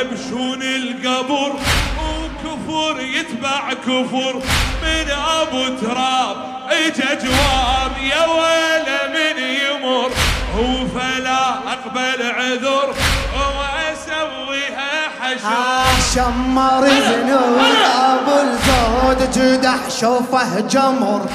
ينبشون القبر وكفر يتبع كفر من أبو تراب. إجا جواب يا ويله من يمر. هو فلا أقبل عذر واسويها حشر. شمر زنود أبو الزود جدح شوفه جمر.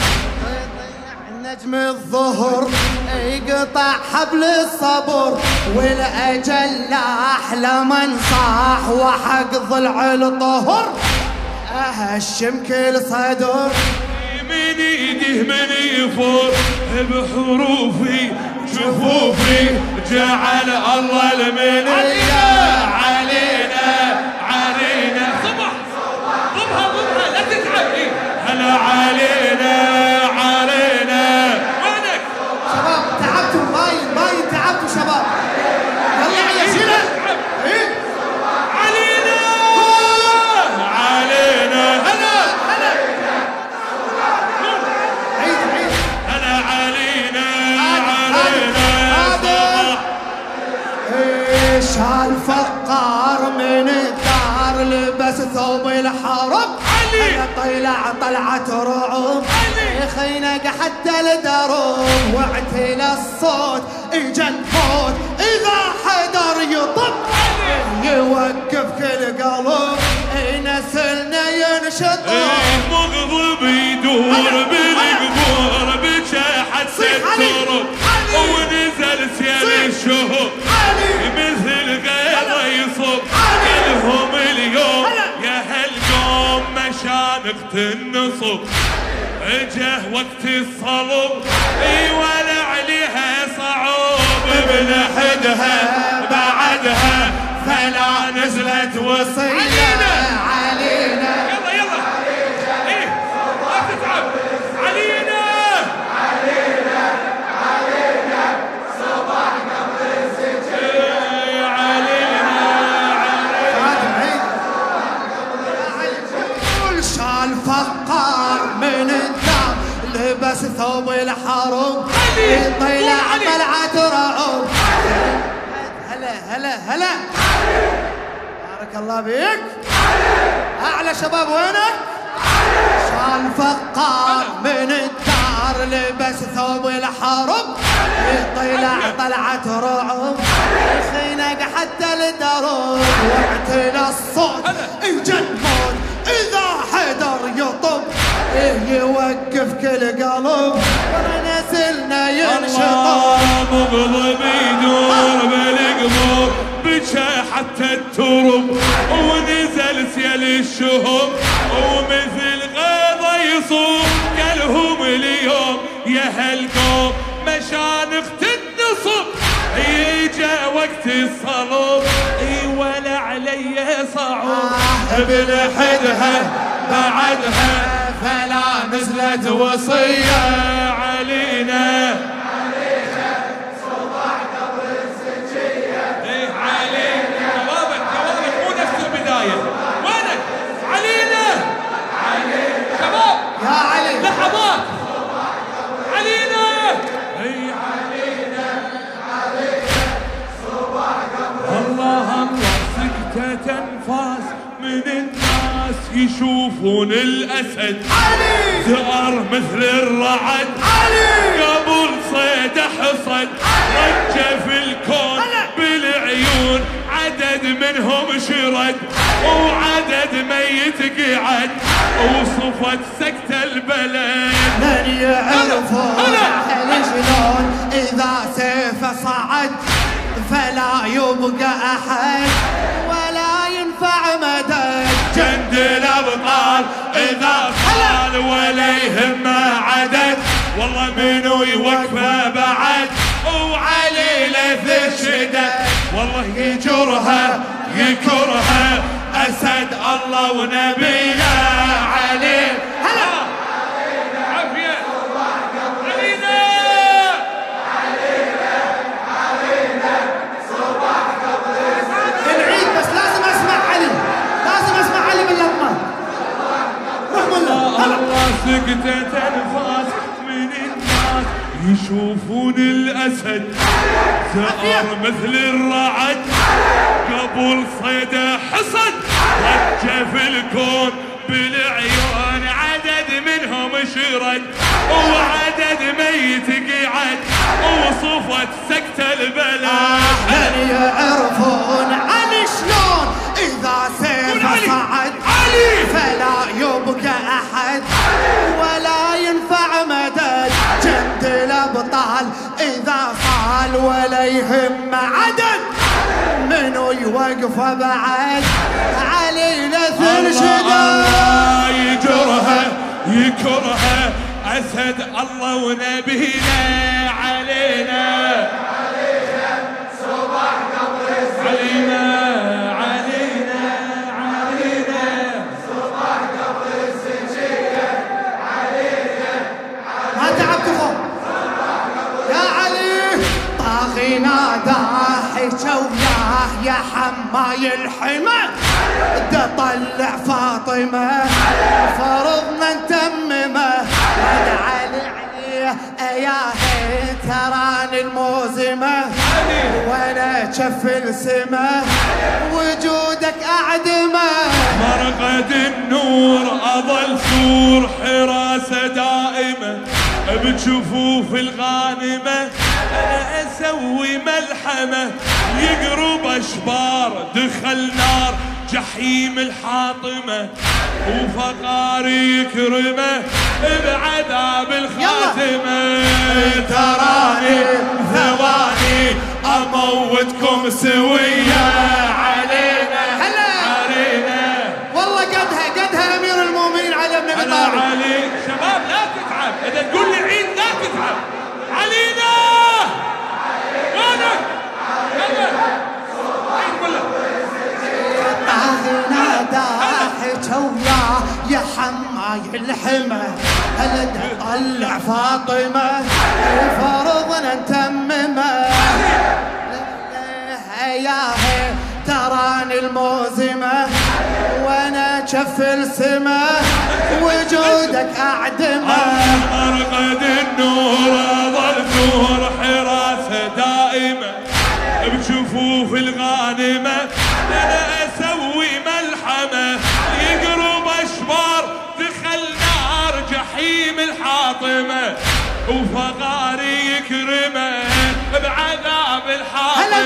نجم الظهر. يقطع حبل الصبر والأجل أحلى من صاح وحق ضلع الطهر. اهشم كل صدر. من إيده من يفور بحروفي جفوفي جعل الله المنية. علينا. علينا صبح ضبها ضبها لا تتعب هلا علينا علينا. إيش هالفقار من الدار لبس ثوب الحرب علي. طلع طلعة رعب علي. خينق حتى الدروب واعتلى الصوت إجا الموت إذا حدر يطب. يوقف كل قلب نسلنا ينشطب النصب اجه وقت الصلب اي ولا عليها صعوب. بلحدها بعدها فلا نزلت وصينا هلا هلا. بارك الله بيك أعلى شباب وينك؟ شال فقار من الدار لبس ثوب الحرب طلع طلعة رعب. خينق حتى الدرب وأعتلى الصوت. الترب ونزل سيل الشهب ومثل غيظة يصوم. قالهم اليوم يا هالقوم مشانقة النصب يجا وقت الصلب إي ولا علي صعوب. بلحدها بعدها فلا نزلت وصية علينا. سكتة انفاس من الناس يشوفون الأسد. علي زهر مثل الرعد. علي قبل صيد حصد. رجة في الكون. بالعيون. عدد منهم شرد. وعدد ميت قعد. وصفت سكت البلد. من. أهل شلون إذا سيفه صعد فلا يبقى أحد. ولا يهمه عدد والله منو يوقفه بعد؟ وعلي لث الشدد والله يجرها يكرها أسد الله ونبيه يشوفون الأسد. زهر مثل الرعد. قبل صيده حصد. في الكون بالعيون. عدد منهم شرد. وعدد ميت قعد. وصفت سكت البلد. يهم عدد. منو يوقف بعد؟ علي مثل شدد الله يجرها يكرها. أسد الله ونبينا علينا. علينا. علينا حكى وياه يا حماي الحمى. ده طلع فاطمة. فرضنا نتممه. ود علي يا هي تراني الموزمة. وأنا شف السما وجودك أعدمه. مرقد النور أظل سور حراسة دائمة. بجفوف الغانمة. أنا أسوي ملحمة يقرب أشبار دخل نار جحيم الحاطمة وفقاري يكرمه بعذاب الخاتمة. تراني ثواني أموتكم سوية. حماي الحمى. هل طلع فاطمة؟ فرضنا نتممه يا هي. تراني الموزمة. وأنا شف السما وجودك أعدمه. مرقد النور ظل نور حراسة دائمة. بجفوف الغانمة. وفقاري يكرمه بعذاب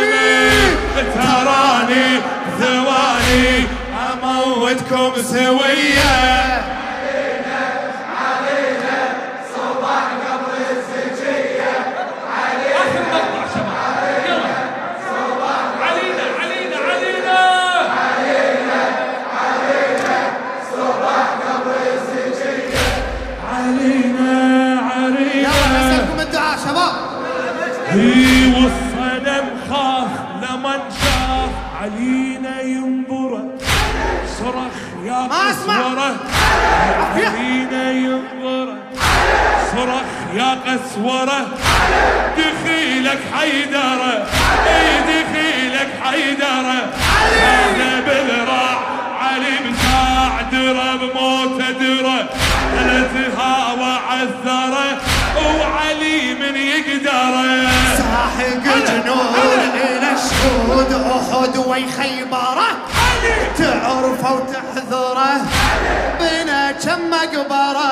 بيك. تراني ثواني أموتكم سوية علينا ينظره صرخ يا ما. قسوره علينا ينظره صرخ يا قسوره دخيلك حيدره إي دخيلك حيدره هذا بالراع علي بساع درى بموته درى التهاوى عذره وعلي شهود أحد ويخيبره تعرفه وتحذره بنا كم مقبرة؟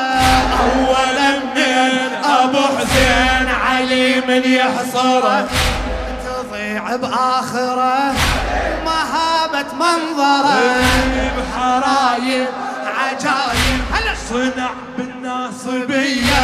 اولا من أبو حسين علي من يحصره. تضيع بآخره. مهابة منظره. بحرايب عجايب. هلا. صنع بالناصبية